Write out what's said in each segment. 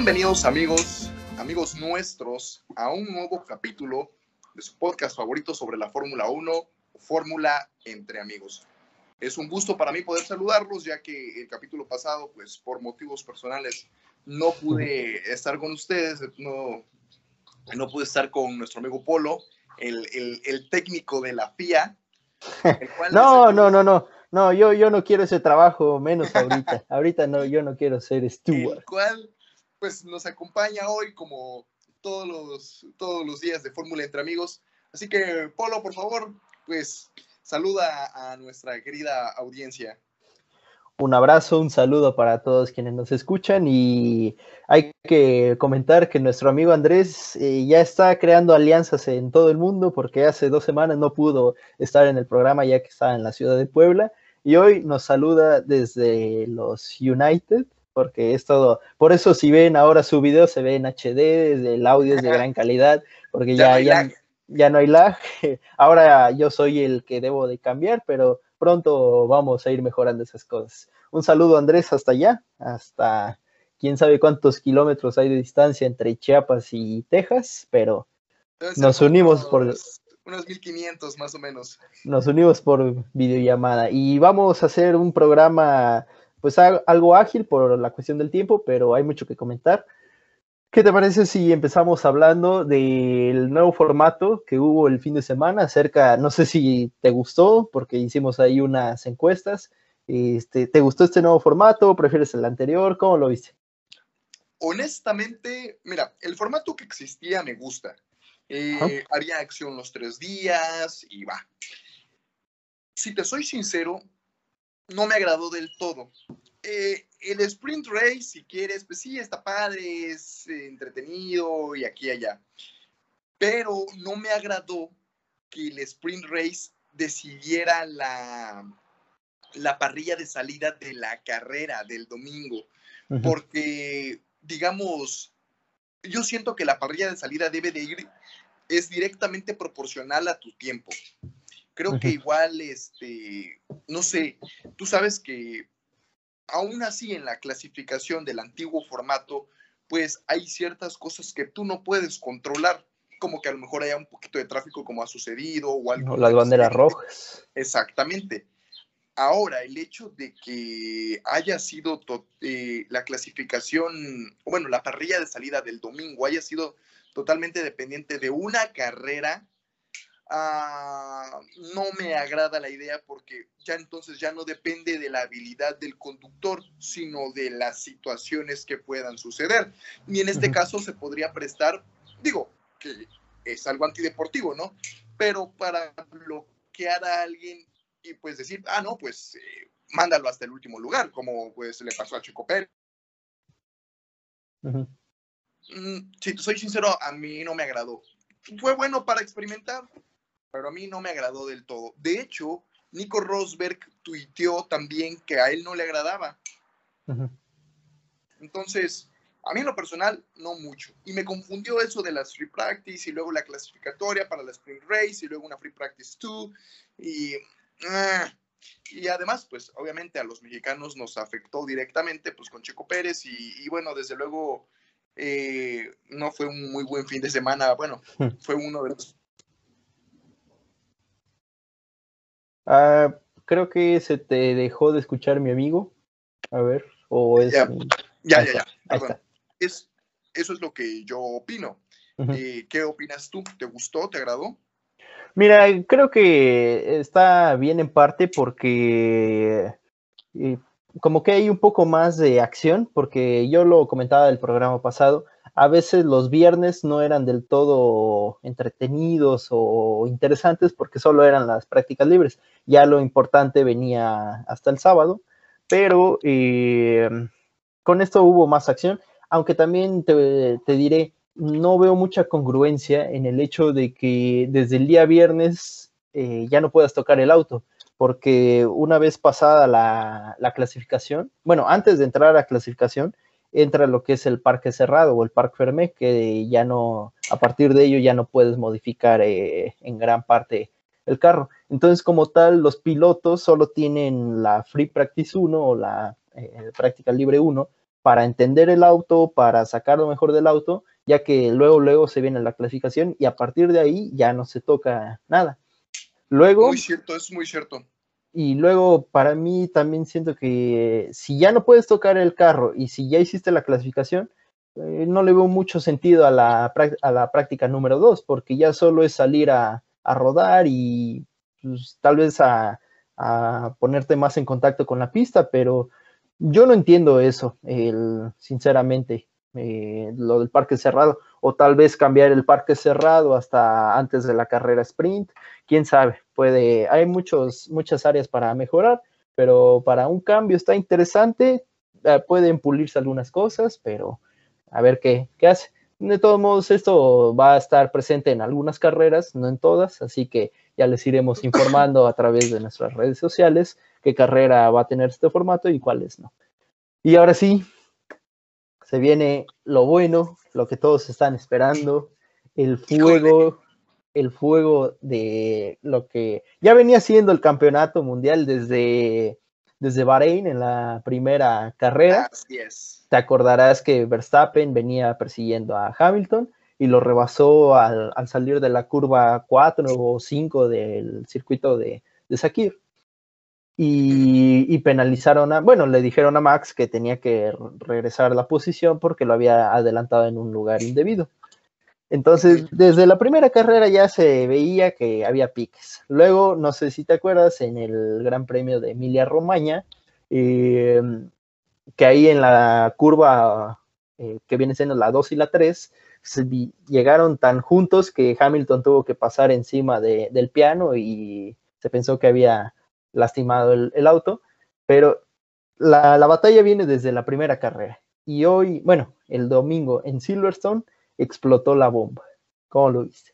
Bienvenidos amigos, amigos nuestros, a un nuevo capítulo de su podcast favorito sobre la Fórmula 1, Fórmula entre amigos. Es un gusto para mí poder saludarlos, ya que el capítulo pasado, pues por motivos personales, no pude estar con ustedes, no, no pude estar con nuestro amigo Polo, el, el, el técnico de la FIA. no, no, no, no, no, yo, yo no quiero ese trabajo, menos ahorita. ahorita no, yo no quiero ser steward. El cual, pues, nos acompaña hoy como todos los, todos los días de Fórmula entre amigos. Así que, Polo, por favor, pues, saluda a nuestra querida audiencia un abrazo, un saludo para todos quienes nos escuchan y hay que comentar que nuestro amigo Andrés eh, ya está creando alianzas en todo el mundo porque hace dos semanas no pudo estar en el programa ya que estaba en la ciudad de Puebla y hoy nos saluda desde los United porque es todo, por eso si ven ahora su video se ve en HD, el audio es de gran calidad porque ya, ya, ya no hay lag, ahora yo soy el que debo de cambiar, pero pronto vamos a ir mejorando esas cosas. Un saludo Andrés hasta allá, hasta quién sabe cuántos kilómetros hay de distancia entre Chiapas y Texas, pero nos unimos por... Unos 1500 más o menos. Nos unimos por videollamada y vamos a hacer un programa pues algo ágil por la cuestión del tiempo, pero hay mucho que comentar. ¿Qué te parece si empezamos hablando del nuevo formato que hubo el fin de semana acerca, no sé si te gustó, porque hicimos ahí unas encuestas, este, ¿Te gustó este nuevo formato? ¿Prefieres el anterior? ¿Cómo lo viste? Honestamente, mira, el formato que existía me gusta. Eh, haría acción los tres días y va. Si te soy sincero, no me agradó del todo. Eh, el sprint race, si quieres, pues sí, está padre, es eh, entretenido y aquí y allá. Pero no me agradó que el sprint race decidiera la, la parrilla de salida de la carrera del domingo. Porque, digamos, yo siento que la parrilla de salida debe de ir, es directamente proporcional a tu tiempo. Creo que igual, este, no sé, tú sabes que aún así en la clasificación del antiguo formato, pues hay ciertas cosas que tú no puedes controlar, como que a lo mejor haya un poquito de tráfico como ha sucedido o algo. las banderas rojas. Exactamente. Ahora, el hecho de que haya sido eh, la clasificación, bueno, la parrilla de salida del domingo haya sido totalmente dependiente de una carrera, Ah, no me agrada la idea porque ya entonces ya no depende de la habilidad del conductor, sino de las situaciones que puedan suceder. Y en este caso se podría prestar, digo, que es algo antideportivo, ¿no? Pero para bloquear a alguien y pues decir, ah, no, pues eh, mándalo hasta el último lugar, como pues le pasó a Chico Pérez. Mm, si soy sincero, a mí no me agradó. Fue bueno para experimentar, pero a mí no me agradó del todo. De hecho, Nico Rosberg tuiteó también que a él no le agradaba. Entonces, a mí en lo personal, no mucho. Y me confundió eso de las free practice y luego la clasificatoria para la sprint race y luego una free practice 2. Y, ah, y además, pues obviamente a los mexicanos nos afectó directamente pues con Checo Pérez y, bueno, desde luego eh, no fue un muy buen fin de semana. Bueno, fue uno de los Ah, creo que se te dejó de escuchar mi amigo. A ver, o es. Ya, ya, ya. ya. Es, eso es lo que yo opino. Eh, ¿Qué opinas tú? ¿Te gustó? ¿Te agradó? Mira, creo que está bien en parte porque eh, como que hay un poco más de acción, porque yo lo comentaba del programa pasado, a veces los viernes no eran del todo entretenidos o interesantes porque solo eran las prácticas libres. Ya lo importante venía hasta el sábado, pero eh, con esto hubo más acción, aunque también te, diré, no veo mucha congruencia en el hecho de que desde el día viernes eh, ya no puedas tocar el auto, porque una vez pasada la, la clasificación, bueno, antes de entrar a la clasificación, entra lo que es el parque cerrado o el parque Fermé, que ya no, a partir de ello ya no puedes modificar eh, en gran parte el carro. Entonces, como tal, los pilotos solo tienen la Free Practice 1 o la eh, práctica libre 1 para entender el auto, para sacar lo mejor del auto, ya que luego, luego se viene la clasificación y a partir de ahí ya no se toca nada. Luego... Muy cierto, es muy cierto. Y luego, para mí también siento que si ya no puedes tocar el carro y si ya hiciste la clasificación, eh, no le veo mucho sentido a la, a la práctica número dos, porque ya solo es salir a, a rodar y pues, tal vez a, a, ponerte más en contacto con la pista, pero yo no entiendo eso, el, sinceramente, eh, lo del parque cerrado, o tal vez cambiar el parque cerrado hasta antes de la carrera sprint, quién sabe, puede, hay muchos, muchas áreas para mejorar, pero para un cambio está interesante, eh, pueden pulirse algunas cosas, pero a ver qué, qué hace. De todos modos, esto va a estar presente en algunas carreras, no en todas, así que ya les iremos informando a través de nuestras redes sociales qué carrera va a tener este formato y cuáles no. Y ahora sí, se viene lo bueno, lo que todos están esperando, el fuego, el fuego de lo que ya venía siendo el campeonato mundial desde, desde Bahrein en la primera carrera. Así es. Te acordarás que Verstappen venía persiguiendo a Hamilton y lo rebasó al, salir de la curva 4 o 5 del circuito de, de Sakir y, penalizaron a, bueno, le dijeron a Max que tenía que regresar a la posición porque lo había adelantado en un lugar indebido. Entonces, desde la primera carrera ya se veía que había piques. Luego, no sé si te acuerdas, en el Gran Premio de Emilia Romagna, em, que ahí en la curva eh, que viene siendo la 2 y la 3, llegaron tan juntos que Hamilton tuvo que pasar encima del piano y se pensó que había lastimado el, auto, pero la, batalla viene desde la primera carrera. Y hoy, bueno, el domingo en Silverstone explotó la bomba. ¿Cómo lo viste?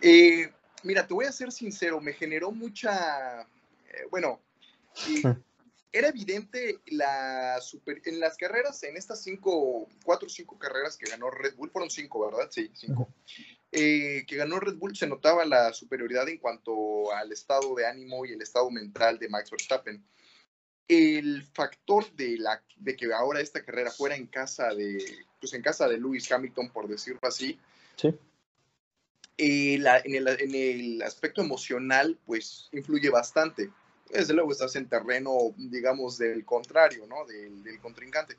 Eh, mira, te voy a ser sincero, me generó mucha, eh, bueno, era evidente la super, en las carreras, en estas cinco, cuatro o cinco carreras que ganó Red Bull, fueron cinco, ¿verdad? Sí, cinco. Eh, que ganó Red Bull se notaba la superioridad en cuanto al estado de ánimo y el estado mental de Max Verstappen. El factor de, la, de que ahora esta carrera fuera en casa de, pues en casa de Lewis Hamilton, por decirlo así, sí. Eh, en, el, en, el, aspecto emocional, pues influye bastante. Desde luego estás en terreno, digamos, del contrario, ¿no? Del, del contrincante.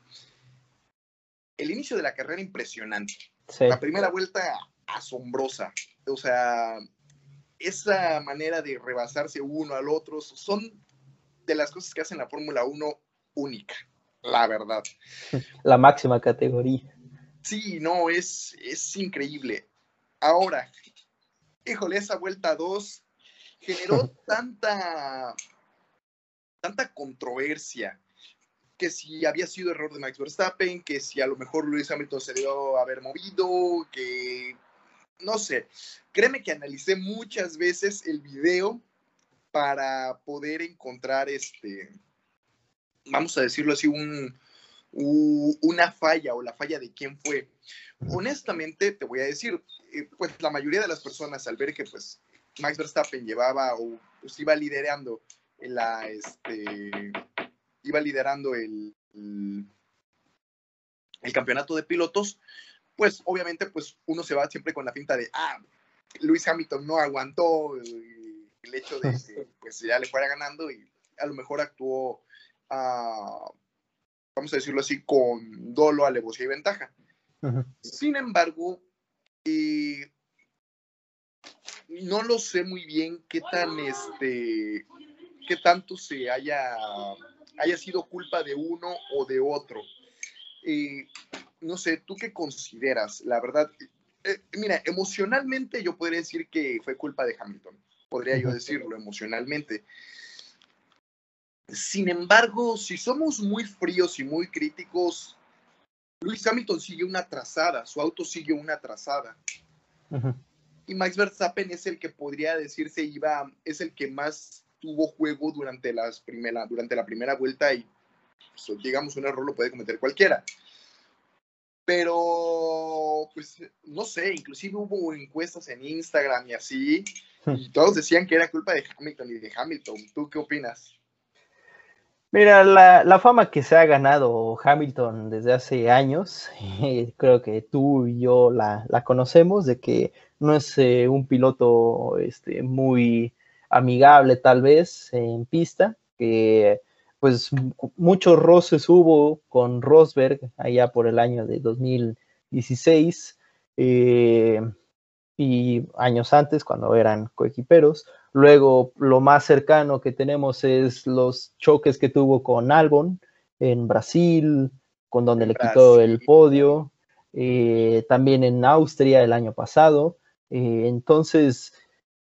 El inicio de la carrera impresionante. La primera vuelta asombrosa. O sea, esa manera de rebasarse uno al otro son de las cosas que hacen la Fórmula 1 única, la verdad. La máxima categoría. Sí, no, es, es increíble. Ahora, híjole, esa vuelta 2 generó tanta, tanta controversia que si había sido error de Max Verstappen, que si a lo mejor Luis Hamilton se debió haber movido, que no sé, créeme que analicé muchas veces el video para poder encontrar este, vamos a decirlo así, un, una falla o la falla de quién fue. Honestamente, te voy a decir, eh, pues la mayoría de las personas al ver que pues Max Verstappen llevaba o pues, iba liderando la, este, iba liderando el, el campeonato de pilotos, pues obviamente pues uno se va siempre con la pinta de, ah, Luis Hamilton no aguantó el hecho de que pues ya le fuera ganando y a lo mejor actuó, ah, vamos a decirlo así, con dolo, alevosía y ventaja. Sin embargo, eh, no lo sé muy bien qué tan este qué tanto se haya haya sido culpa de uno o de otro. Eh, no sé, ¿tú qué consideras? La verdad, eh, mira, emocionalmente yo podría decir que fue culpa de Hamilton, podría yo decirlo emocionalmente. Sin embargo, si somos muy fríos y muy críticos, Luis Hamilton sigue una trazada, su auto sigue una trazada. Y Max Verstappen es el que podría decirse iba, es el que más tuvo juego durante, las primera, durante la primera vuelta y pues, digamos un error lo puede cometer cualquiera. Pero, pues, no sé, inclusive hubo encuestas en Instagram y así, y todos decían que era culpa de Hamilton y de Hamilton. ¿Tú qué opinas? Mira, la, fama que se ha ganado Hamilton desde hace años, creo que tú y yo la, conocemos, de que no es eh, un piloto este, muy amigable tal vez en pista, que pues muchos roces hubo con Rosberg allá por el año de 2016 eh, y años antes cuando eran coequiperos. Luego, lo más cercano que tenemos es los choques que tuvo con Albon en Brasil, con donde le quitó el podio, eh, también en Austria el año pasado. Eh, entonces,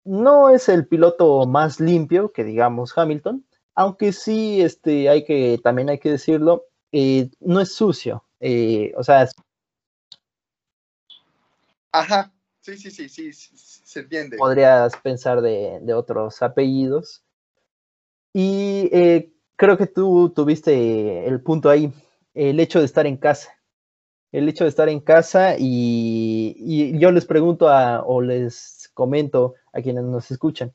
no es el piloto más limpio que digamos Hamilton, aunque sí, este, hay que, también hay que decirlo, eh, no es sucio. o sea, Ajá, Sí, sí, sí, sí, se entiende. Podrías pensar de, otros apellidos. Y eh, creo que tú tuviste el punto ahí, el hecho de estar en casa. El hecho de estar en casa y, yo les pregunto a, o les comento a quienes nos escuchan,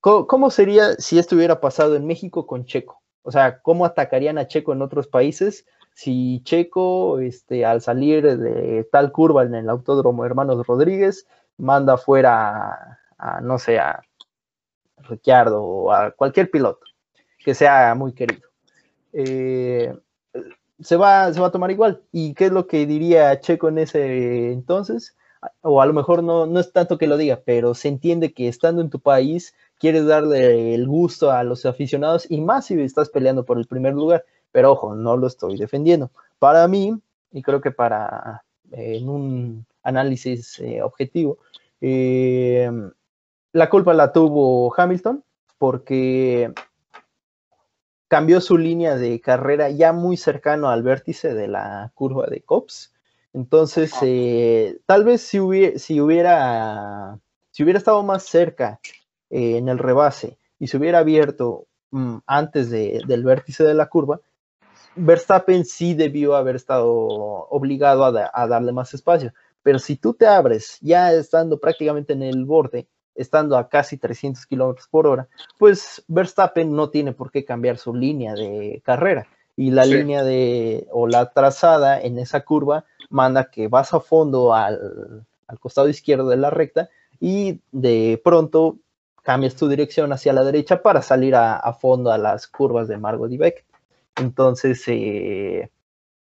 ¿cómo, sería si esto hubiera pasado en México con Checo? O sea, ¿cómo atacarían a Checo en otros países si Checo, este, al salir de tal curva en el autódromo Hermanos Rodríguez, manda fuera a, no sé, a Ricciardo o a cualquier piloto que sea muy querido. Eh, se, va, se va a tomar igual. ¿Y qué es lo que diría Checo en ese entonces? O a lo mejor no, no es tanto que lo diga, pero se entiende que estando en tu país quieres darle el gusto a los aficionados y más si estás peleando por el primer lugar. Pero ojo, no lo estoy defendiendo. Para mí, y creo que para eh, en un análisis eh, objetivo, eh, la culpa la tuvo Hamilton porque cambió su línea de carrera ya muy cercano al vértice de la curva de Cops. Entonces, tal vez si hubiera, si hubiera, si hubiera estado más cerca en el rebase y se hubiera abierto mm, antes del vértice de la curva, Verstappen sí debió haber estado obligado a, darle más espacio, pero si tú te abres ya estando prácticamente en el borde, estando a casi 300 kilómetros por hora, pues Verstappen no tiene por qué cambiar su línea de carrera. Y la línea de, o la trazada en esa curva manda que vas a fondo al, costado izquierdo de la recta y de pronto cambias tu dirección hacia la derecha para salir a, fondo a las curvas de Margot y Beck. Entonces, eh,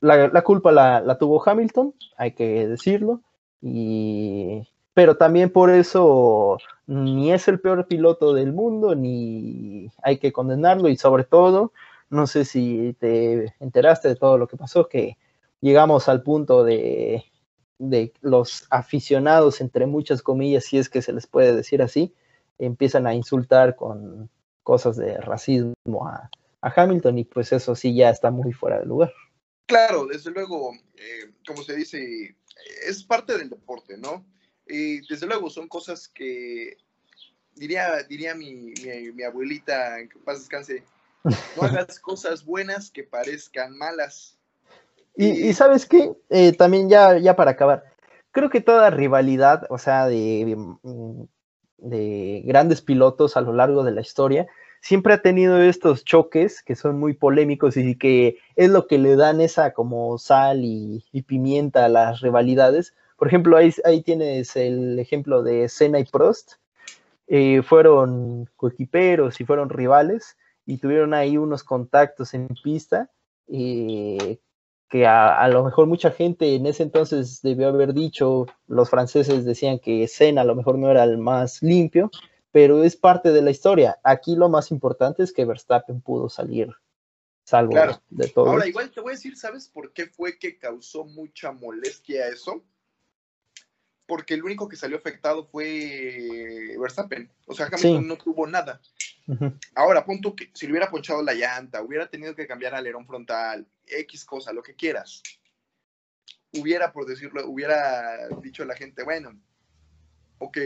la, culpa la, tuvo Hamilton, hay que decirlo, y, pero también por eso ni es el peor piloto del mundo, ni hay que condenarlo, y sobre todo, no sé si te enteraste de todo lo que pasó, que llegamos al punto de, de los aficionados, entre muchas comillas, si es que se les puede decir así, empiezan a insultar con cosas de racismo a, a Hamilton y pues eso sí ya está muy fuera de lugar. Claro, desde luego, eh, como se dice, es parte del deporte, ¿no? Y desde luego son cosas que diría, diría mi, mi, abuelita, en que paz descanse, no hagas cosas buenas que parezcan malas. Y, sabes qué, eh, también ya, ya para acabar, creo que toda rivalidad, o sea, de, de grandes pilotos a lo largo de la historia, siempre ha tenido estos choques que son muy polémicos y que es lo que le dan esa como sal y, pimienta a las rivalidades. Por ejemplo, ahí, ahí tienes el ejemplo de Senna y Prost. Eh, fueron coequiperos y fueron rivales y tuvieron ahí unos contactos en pista eh, que a, a, lo mejor mucha gente en ese entonces debió haber dicho, los franceses decían que Senna a lo mejor no era el más limpio, pero es parte de la historia. Aquí lo más importante es que Verstappen pudo salir salvo de todo. Ahora, igual te voy a decir, ¿sabes por qué fue que causó mucha molestia eso? Porque el único que salió afectado fue Verstappen. O sea, Hamilton no tuvo nada. Ahora, punto que si le hubiera ponchado la llanta, hubiera tenido que cambiar alerón frontal, X cosa, lo que quieras. Hubiera, por decirlo, hubiera dicho a la gente, bueno, ok,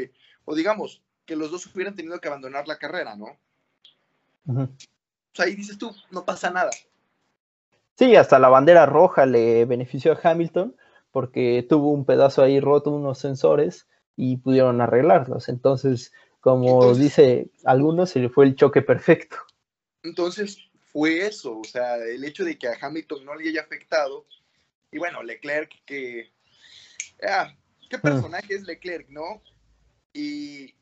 o digamos, que los dos hubieran tenido que abandonar la carrera, ¿no? O sea, ahí dices tú, no pasa nada. Sí, hasta la bandera roja le benefició a Hamilton porque tuvo un pedazo ahí roto, unos sensores y pudieron arreglarlos. Entonces, como dice algunos, se le fue el choque perfecto. Entonces, fue eso, o sea, el hecho de que a Hamilton no le haya afectado. Y bueno, Leclerc, que... Ah, ¿Qué personaje es Leclerc, no? Y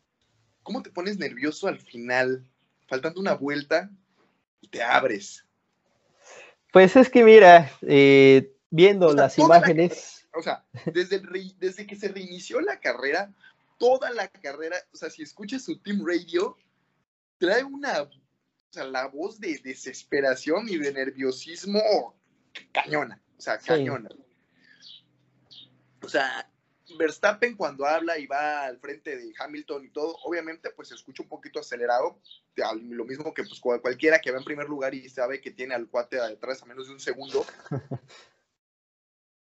cómo te pones nervioso al final, faltando una vuelta, y te abres. Pues es que mira, eh, viendo las imágenes. o sea, desde, desde que se reinició la carrera, toda la carrera, o sea, si escuchas su team radio, trae una, o sea, la voz de desesperación y de nerviosismo cañona, o sea, cañona. O sea, Verstappen cuando habla y va al frente de Hamilton y todo, obviamente pues se escucha un poquito acelerado, lo mismo que pues cualquiera que va en primer lugar y sabe que tiene al cuate detrás a menos de un segundo.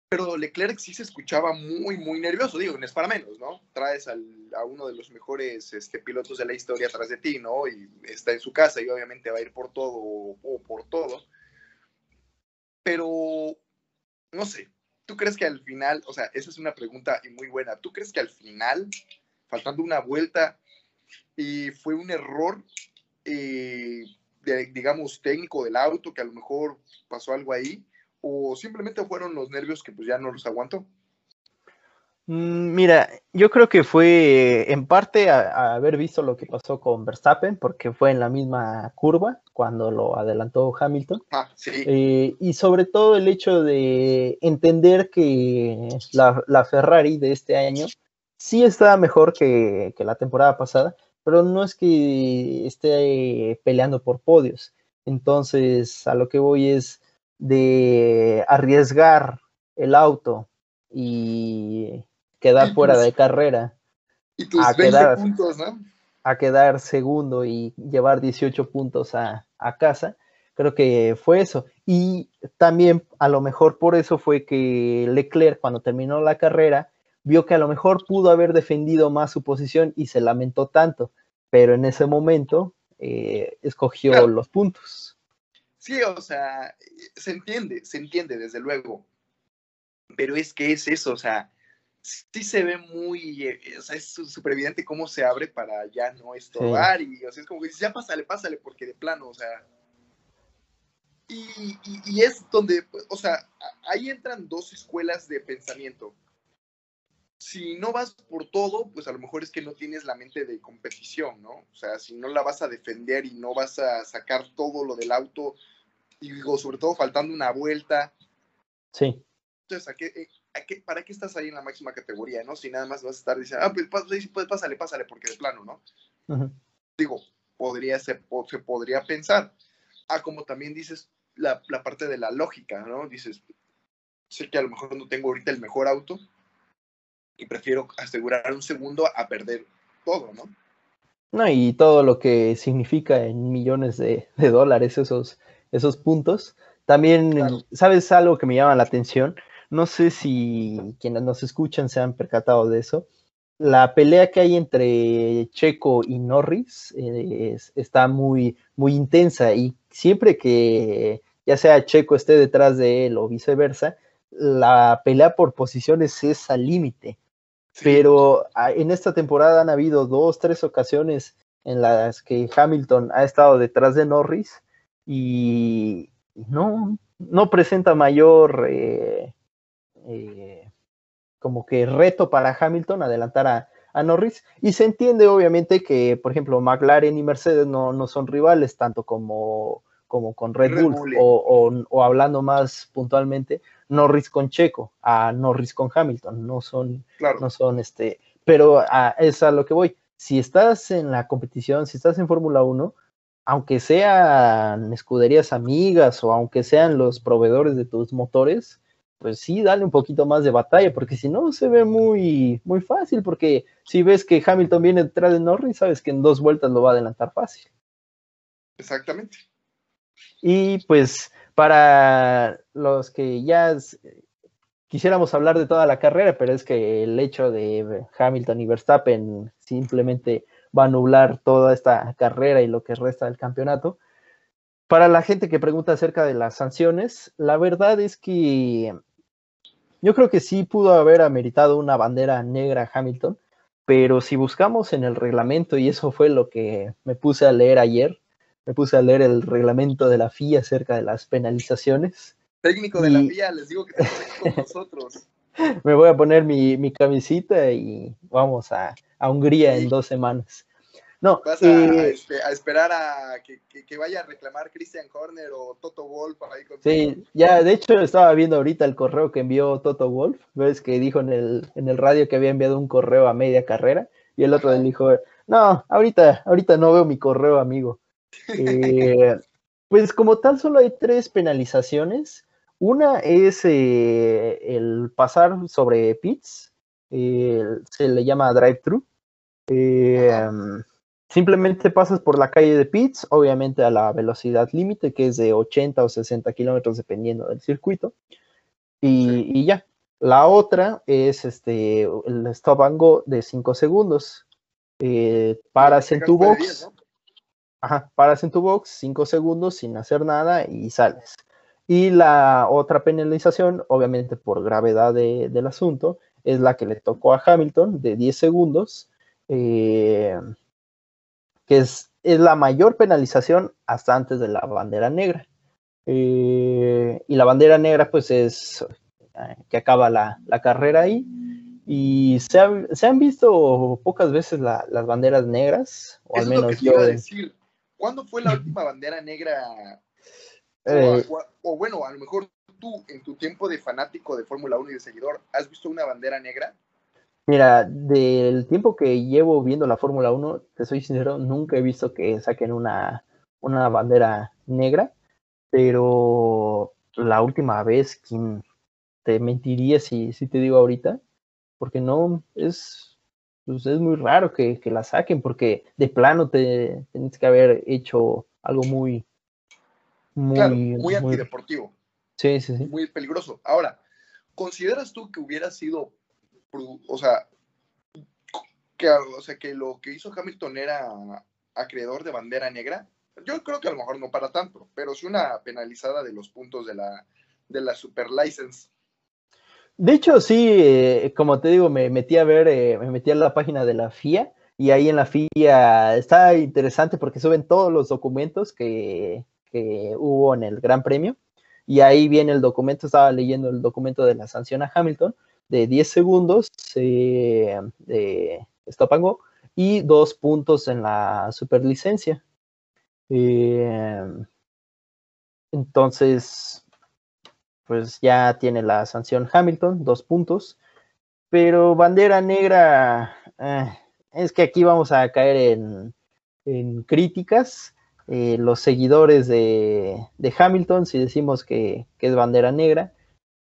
Pero Leclerc sí se escuchaba muy, muy nervioso, digo, no es para menos, ¿no? Traes a uno de los mejores este, pilotos de la historia atrás de ti, ¿no? Y está en su casa y obviamente va a ir por todo o por todo. Pero, no sé, ¿Tú crees que al final, o sea, esa es una pregunta muy buena, ¿tú crees que al final, faltando una vuelta, y fue un error, eh, digamos, técnico del auto, que a lo mejor pasó algo ahí, o simplemente fueron los nervios que pues ya no los aguantó? Mm, mira, yo creo que fue en parte a, haber visto lo que pasó con Verstappen, porque fue en la misma curva cuando lo adelantó Hamilton. Ah, sí. Eh, y sobre todo el hecho de entender que la, Ferrari de este año sí está mejor que, que, la temporada pasada, pero no es que esté peleando por podios. Entonces, a lo que voy es de arriesgar el auto y quedar fuera de carrera. Y tus a 20 quedar, puntos, ¿no? A quedar segundo y llevar 18 puntos a, casa. Creo que fue eso. Y también a lo mejor por eso fue que Leclerc cuando terminó la carrera vio que a lo mejor pudo haber defendido más su posición y se lamentó tanto, pero en ese momento eh, escogió los puntos. Sí, o sea, se entiende, se entiende desde luego, pero es que es eso, o sea, sí se ve muy, eh, o sea, es súper evidente cómo se abre para ya no estorbar y, o sea, es como que dices, ya pásale, pásale, porque de plano, o sea, y, y, es donde, o sea, ahí entran dos escuelas de pensamiento. Si no vas por todo, pues a lo mejor es que no tienes la mente de competición, ¿no? O sea, si no la vas a defender y no vas a sacar todo lo del auto, y digo, sobre todo faltando una vuelta. Sí. Entonces, ¿a qué, eh, ¿para qué estás ahí en la máxima categoría, no? Si nada más vas a estar diciendo, ah, pues, pues pásale, pásale, porque de plano, ¿no? Digo, podría ser, se podría pensar. Ah, como también dices la, la, parte de la lógica, ¿no? Dices, sé que a lo mejor no tengo ahorita el mejor auto y prefiero asegurar un segundo a perder todo, ¿no? No, y todo lo que significa en millones de, de dólares esos, esos puntos. También, ¿sabes algo que me llama la atención? No sé si quienes nos escuchan se han percatado de eso. La pelea que hay entre Checo y Norris eh, está muy, muy intensa y siempre que ya sea Checo esté detrás de él o viceversa, la pelea por posiciones es al límite. Pero en esta temporada han habido dos, tres ocasiones en las que Hamilton ha estado detrás de Norris y no, no presenta mayor eh, eh, como que reto para Hamilton adelantar a, Norris. Y se entiende obviamente que, por ejemplo, McLaren y Mercedes no, no son rivales tanto como, como con Red, Bull, o, hablando más puntualmente, Norris con Checo, a Norris con Hamilton, no son, no son este, pero a, es a lo que voy. Si estás en la competición, si estás en Fórmula 1, aunque sean escuderías amigas o aunque sean los proveedores de tus motores, pues sí, dale un poquito más de batalla, porque si no se ve muy, muy fácil, porque si ves que Hamilton viene detrás de Norris, sabes que en dos vueltas lo va a adelantar fácil. Exactamente. Y pues para los que ya quisiéramos hablar de toda la carrera, pero es que el hecho de Hamilton y Verstappen simplemente va a nublar toda esta carrera y lo que resta del campeonato. Para la gente que pregunta acerca de las sanciones, la verdad es que yo creo que sí pudo haber ameritado una bandera negra Hamilton, pero si buscamos en el reglamento, y eso fue lo que me puse a leer ayer, me puse a leer el reglamento de la FIA acerca de las penalizaciones. Técnico de la FIA, les digo que te con nosotros. Me voy a poner mi, mi camisita y vamos a, a Hungría en dos semanas. No, Vas a, eh, este, a esperar a que, que- que vaya a reclamar Christian Horner o Toto Wolf ahí con Sí, ya, de hecho estaba viendo ahorita el correo que envió Toto Wolf, ves que dijo en el, en el radio que había enviado un correo a media carrera y el otro le dijo, no, ahorita, ahorita no veo mi correo, amigo. Eh, pues como tal solo hay tres penalizaciones. Una es eh, el pasar sobre pits, eh, se le llama drive-thru. Eh, Simplemente pasas por la calle de pits, obviamente a la velocidad límite, que es de 80 o 60 kilómetros dependiendo del circuito. Y, y ya. La otra es este el stop and go de 5 segundos. Eh, paras en tu box. 10, ¿no? Ajá, paras en tu box 5 segundos sin hacer nada y sales. Y la otra penalización, obviamente por gravedad de- del asunto, es la que le tocó a Hamilton de 10 segundos, eh, que es, es la mayor penalización hasta antes de la bandera negra. Eh, y la bandera negra, pues es eh, que acaba la, la carrera ahí. Y se, ha- se han visto pocas veces la- las banderas negras, o al Eso es lo que menos yo. iba a en- decir. ¿Cuándo fue la última bandera negra? O, o- o bueno, a lo mejor tú, en tu tiempo de fanático de Fórmula 1 y de seguidor, ¿has visto una bandera negra? Mira, del tiempo que llevo viendo la Fórmula 1, te soy sincero, nunca he visto que saquen una, una bandera negra, pero la última vez, ¿quién te mentiría si, si te digo ahorita? Porque no, es, pues es muy raro que, que la saquen, porque de plano te tienes que haber hecho algo muy, muy, claro, muy muy- antideportivo, sí, sí, sí. muy peligroso. Ahora, ¿consideras tú que hubiera sido, o sea, que, o sea, que lo que hizo Hamilton era acreedor de bandera negra? Yo creo que a lo mejor no para tanto, pero sí una penalizada de los puntos de la, de la super license. De hecho, sí, eh, como te digo, me metí a ver, eh, me metí a la página de la FIA y ahí en la FIA está interesante porque suben todos los documentos que, que hubo en el Gran Premio y ahí viene el documento, estaba leyendo el documento de la sanción a Hamilton de 10 segundos de stop and go y dos puntos en la superlicencia. Eh, entonces, pues ya tiene la sanción Hamilton, dos puntos. Pero bandera negra, eh, es que aquí vamos a caer en, en críticas. Eh, los seguidores de, de Hamilton, si decimos que, que es bandera negra,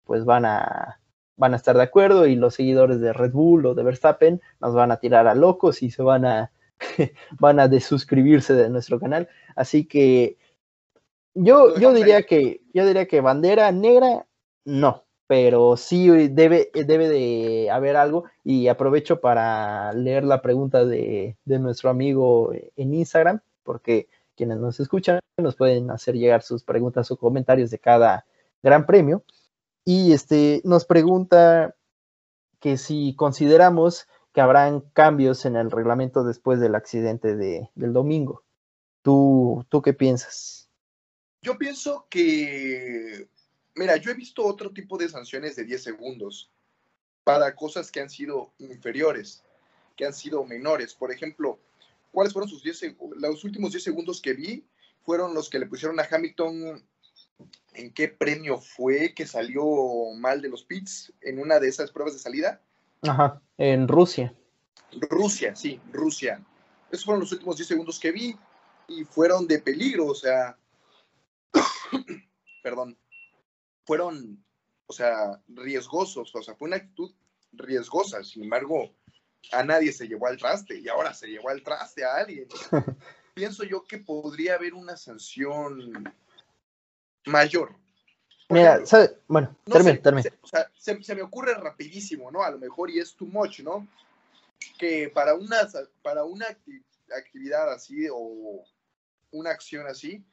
pues van a, van a estar de acuerdo y los seguidores de Red Bull o de Verstappen nos van a tirar a locos y se van a, van a desuscribirse de nuestro canal. Así que yo, yo diría que yo diría que bandera negra no, pero sí debe, debe de haber algo y aprovecho para leer la pregunta de, de nuestro amigo en Instagram, porque quienes nos escuchan nos pueden hacer llegar sus preguntas o comentarios de cada gran premio. Y este nos pregunta que si consideramos que habrán cambios en el reglamento después del accidente de, del domingo. ¿Tú, ¿Tú qué piensas? Yo pienso que, mira, yo he visto otro tipo de sanciones de 10 segundos para cosas que han sido inferiores, que han sido menores. Por ejemplo, ¿cuáles fueron sus 10 seg- los últimos 10 segundos que vi? Fueron los que le pusieron a Hamilton. ¿En qué premio fue que salió mal de los pits en una de esas pruebas de salida? Ajá, en Rusia. Rusia, sí, Rusia. Esos fueron los últimos 10 segundos que vi y fueron de peligro, o sea, perdón, fueron, o sea, riesgosos, o sea, fue una actitud riesgosa, sin embargo, a nadie se llevó al traste y ahora se llevó al traste a alguien. Pienso yo que podría haber una sanción mayor. Por Mira, ejemplo, ¿sabe? bueno, no se- o sea, se, se me ocurre rapidísimo, ¿no? A lo mejor y es too much, ¿no? Que para una, para una acti- actividad así o una acción así,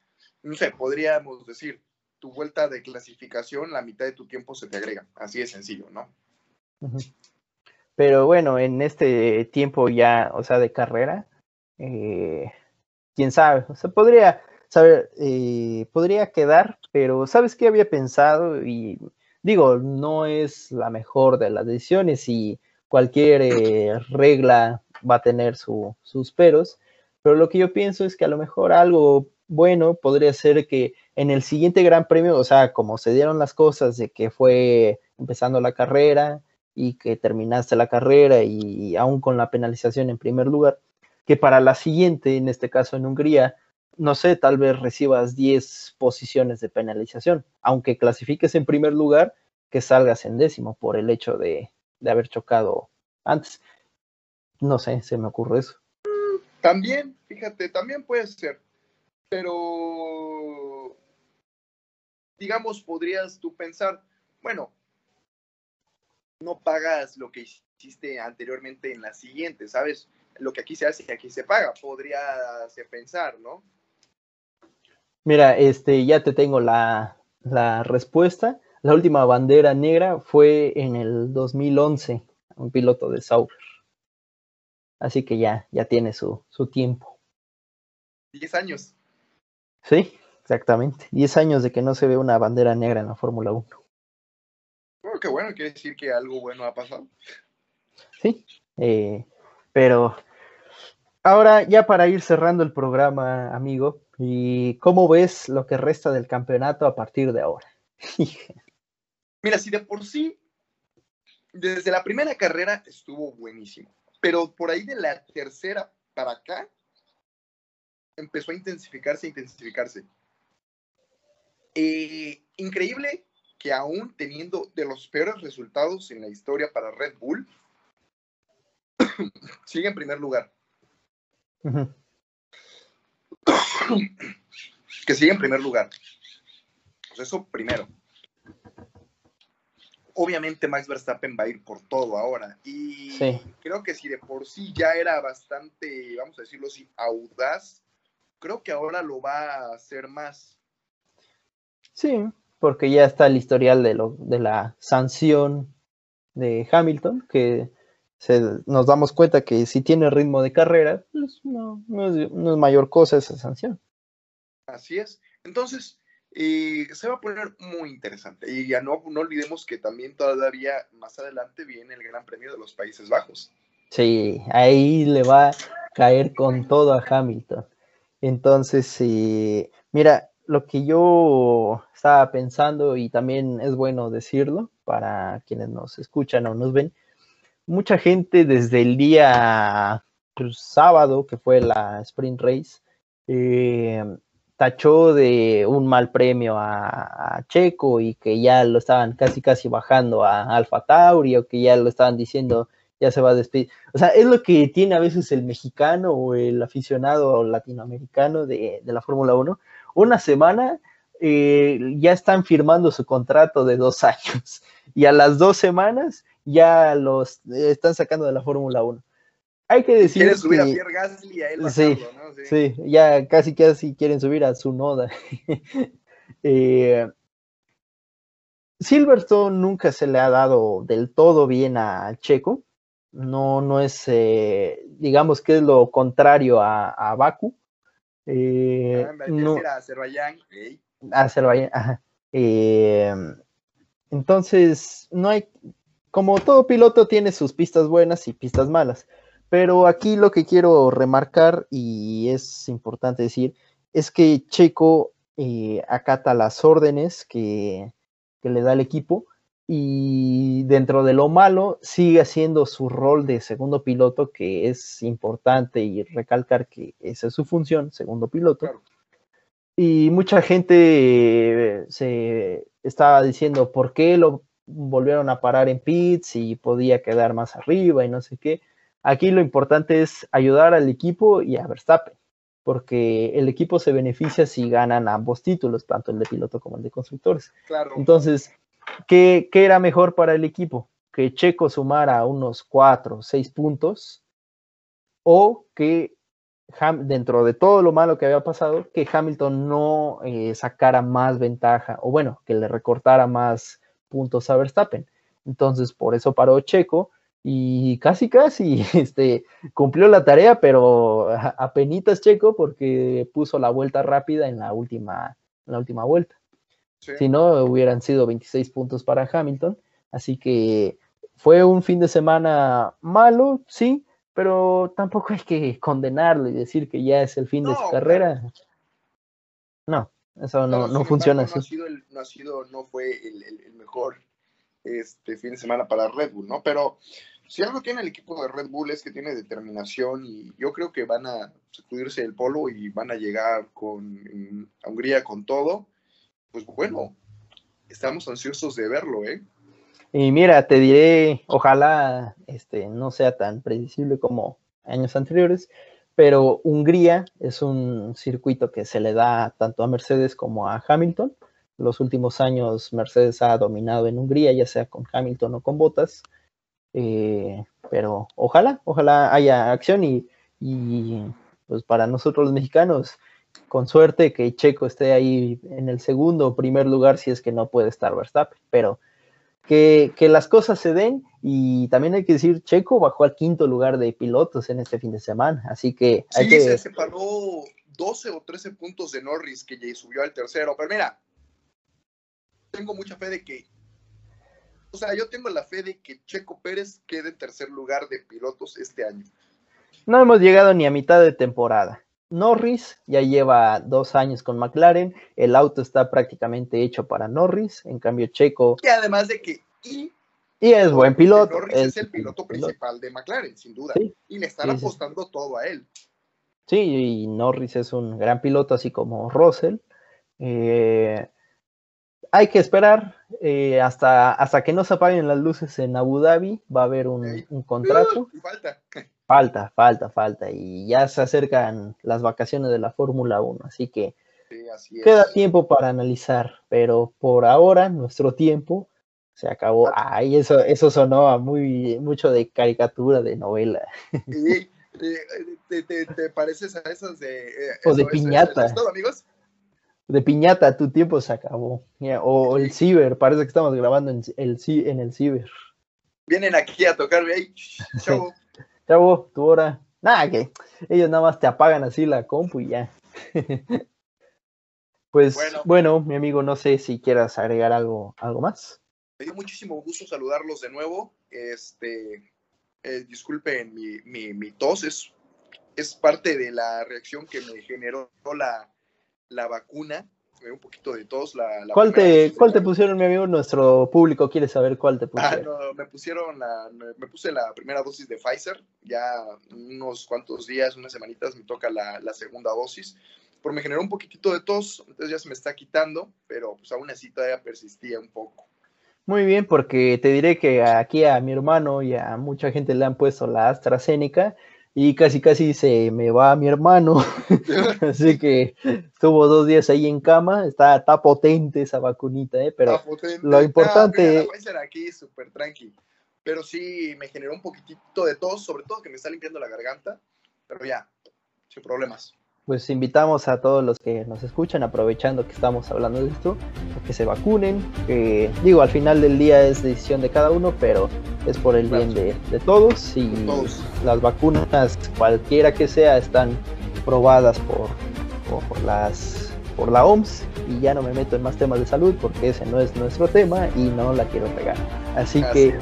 no sé, podríamos decir, tu vuelta de clasificación, la mitad de tu tiempo se te agrega. Así de sencillo, ¿no? Pero bueno, en este tiempo ya, o sea, de carrera, eh, quién sabe, o sea, podría, saber, eh, podría quedar, pero ¿sabes qué había pensado? Y digo, no es la mejor de las decisiones y cualquier eh, regla va a tener sus peros, pero lo que yo pienso es que a lo mejor algo bueno podría ser que en el siguiente Gran Premio, o sea, como se dieron las cosas de que fue empezando la carrera y que terminaste la carrera y aún con la penalización en primer lugar, que para la siguiente, en este caso en Hungría, no sé, tal vez recibas 10 posiciones de penalización, aunque clasifiques en primer lugar, que salgas en décimo por el hecho de, de haber chocado antes. No sé, se me ocurre eso. También, fíjate, también puede ser, pero digamos, podrías tú pensar, bueno, no pagas lo que hiciste anteriormente en la siguiente, ¿sabes? Lo que aquí se hace y aquí se paga, podría pensar, ¿no? Mira, este, ya te tengo la, la respuesta. La última bandera negra fue en el 2011, un piloto de Sauber. Así que ya, ya tiene su, su tiempo. Diez años. Sí, exactamente. Diez años de que no se ve una bandera negra en la Fórmula 1. Bueno, qué bueno, quiere decir que algo bueno ha pasado. Sí, eh, pero ahora ya para ir cerrando el programa, amigo, ¿y cómo ves lo que resta del campeonato a partir de ahora? Mira, si de por sí, desde la primera carrera estuvo buenísimo pero por ahí de la tercera para acá empezó a intensificarse, intensificarse. Eh, increíble que aún teniendo de los peores resultados en la historia para Red Bull, sigue en primer lugar. que sigue en primer lugar. Pues eso primero obviamente Max Verstappen va a ir por todo ahora. Y creo que si de por sí ya era bastante, vamos a decirlo así, audaz, creo que ahora lo va a hacer más. Sí, porque ya está el historial de, lo, de la sanción de Hamilton, que nos damos cuenta que si tiene ritmo de carrera, pues no, no, es, no es mayor cosa esa sanción. Así es. Entonces, y se va a poner muy interesante. Y ya no, no olvidemos que también todavía más adelante viene el Gran Premio de los Países Bajos. Sí, ahí le va a caer con todo a Hamilton. Entonces, mira, lo que yo estaba pensando, y también es bueno decirlo para quienes nos escuchan o nos ven, mucha gente desde el día pues, sábado, que fue la sprint race, eh, tachó de un mal premio a, Checo y que ya lo estaban casi casi bajando a Alfa Tauri o que ya lo estaban diciendo ya se va a despedir. O sea, es lo que tiene a veces el mexicano o el aficionado latinoamericano de, la Fórmula 1. Una semana eh, ya están firmando su contrato de dos años y a las dos semanas ya los están sacando de la Fórmula 1 hay que decir. Quieren subir a Pierre Gasly a él sí, ¿no? Sí. ya casi casi quieren subir a su noda. Eh, Silverstone nunca se le ha dado del todo bien a Checo. No, no es, eh, digamos que es lo contrario a, a Baku. Eh, ah, no, a Azerbaiyán. Azerbaiyán, ajá. Eh, entonces, no hay, como todo piloto tiene sus pistas buenas y pistas malas. Pero aquí lo que quiero remarcar, y es importante decir, es que Checo eh, acata las órdenes que, le da el equipo y dentro de lo malo sigue haciendo su rol de segundo piloto, que es importante y recalcar que esa es su función, segundo piloto. Y mucha gente se estaba diciendo por qué lo volvieron a parar en pits y podía quedar más arriba y no sé qué. Aquí lo importante es ayudar al equipo y a Verstappen, porque el equipo se beneficia si ganan ambos títulos, tanto el de piloto como el de constructores. Claro. Entonces, ¿qué, era mejor para el equipo? Que Checo sumara unos cuatro o seis puntos o que dentro de todo lo malo que había pasado, que Hamilton no eh, sacara más ventaja, o bueno, que le recortara más puntos a Verstappen. Entonces, por eso paró Checo y casi casi este, cumplió la tarea, pero apenitas Checo porque puso la vuelta rápida en la última, en la última vuelta. Si no, hubieran sido 26 puntos para Hamilton. Así que fue un fin de semana malo, sí, pero tampoco hay que condenarlo y decir que ya es el fin de su carrera. No, eso no, no, funciona así. No, ha sido no, fue el, mejor este fin de semana para Red Bull, ¿no? Pero si algo tiene el equipo de Red Bull es que tiene determinación y yo creo que van a sacudirse el polo y van a llegar con, a Hungría con todo. Pues bueno, estamos ansiosos de verlo, ¿eh? Y mira, te diré, ojalá este, no sea tan predecible como años anteriores, pero Hungría es un circuito que se le da tanto a Mercedes como a Hamilton. Los últimos años Mercedes ha dominado en Hungría, ya sea con Hamilton o con Bottas. Eh, pero ojalá, ojalá haya acción y, y, pues para nosotros los mexicanos, con suerte que Checo esté ahí en el segundo o primer lugar si es que no puede estar Verstappen. Pero que, las cosas se den y también hay que decir, Checo bajó al quinto lugar de pilotos en este fin de semana, así que... Hay sí, que... se separó 12 o 13 puntos de Norris que ya subió al tercero, pero mira, tengo mucha fe de que... O sea, yo tengo la fe de que Checo Pérez quede en tercer lugar de pilotos este año. No hemos llegado ni a mitad de temporada. Norris ya lleva dos años con McLaren, el auto está prácticamente hecho para Norris, en cambio Checo... Y además de que... Y, es buen piloto. Norris es, el piloto principal de McLaren, sin duda. y le están apostando todo a él. Sí, y Norris es un gran piloto, así como Russell. Eh, hay que esperar eh, hasta, hasta que no se apaguen las luces en Abu Dhabi. Va a haber un, un contrato. Uh, falta. Falta, falta, falta. Y ya se acercan las vacaciones de la Fórmula 1, así que queda tiempo para analizar, pero por ahora nuestro tiempo se acabó. Ah. Ay, eso, eso sonó a muy mucho de caricatura, de novela. Sí, te, pareces a esas de... Eh, o de piñata. todo, amigos? De piñata, tu tiempo se acabó. o el ciber, parece que estamos grabando en el, en el ciber. Vienen aquí a tocarme ahí. Chau. Chavo, tu hora. Nada, que ellos nada más te apagan así la compu y ya. pues bueno. mi amigo, no sé si quieras agregar algo, algo más. Me dio muchísimo gusto saludarlos de nuevo. Este, eh, disculpen mi, mi, mi, tos, es, es parte de la reacción que me generó la, la vacuna un poquito de tos. La, ¿Cuál, te, ¿Cuál te pusieron, mi amigo? Nuestro público quiere saber cuál te ah, pusieron. Ah, no, me pusieron la, me, puse la primera dosis de Pfizer, ya unos cuantos días, unas semanitas me toca la, la segunda dosis. Por me generó un poquitito de tos, entonces ya se me está quitando, pero pues aún así todavía persistía un poco. Muy bien, porque te diré que aquí a mi hermano y a mucha gente le han puesto la AstraZeneca y casi casi se me va mi hermano. Así que estuvo dos días ahí en cama. Está, está potente esa vacunita, ¿eh? pero lo importante. Ah, aquí súper tranqui. Pero sí me generó un poquitito de tos, sobre todo que me está limpiando la garganta. Pero ya, sin problemas pues invitamos a todos los que nos escuchan, aprovechando que estamos hablando de esto, a que se vacunen, que digo, al final del día es decisión de cada uno, pero es por el bien de, todos y las vacunas, cualquiera que sea, están probadas por, por, las por la OMS y ya no me meto en más temas de salud porque ese no es nuestro tema y no la quiero pegar. Así, que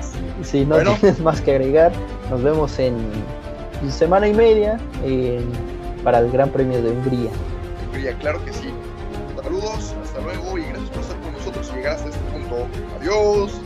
si no tienes más que agregar, nos vemos en semana y media en para el Gran Premio de Hungría. Hungría, claro que sí. Saludos, hasta luego y gracias por estar con nosotros y llegar hasta este punto. Adiós.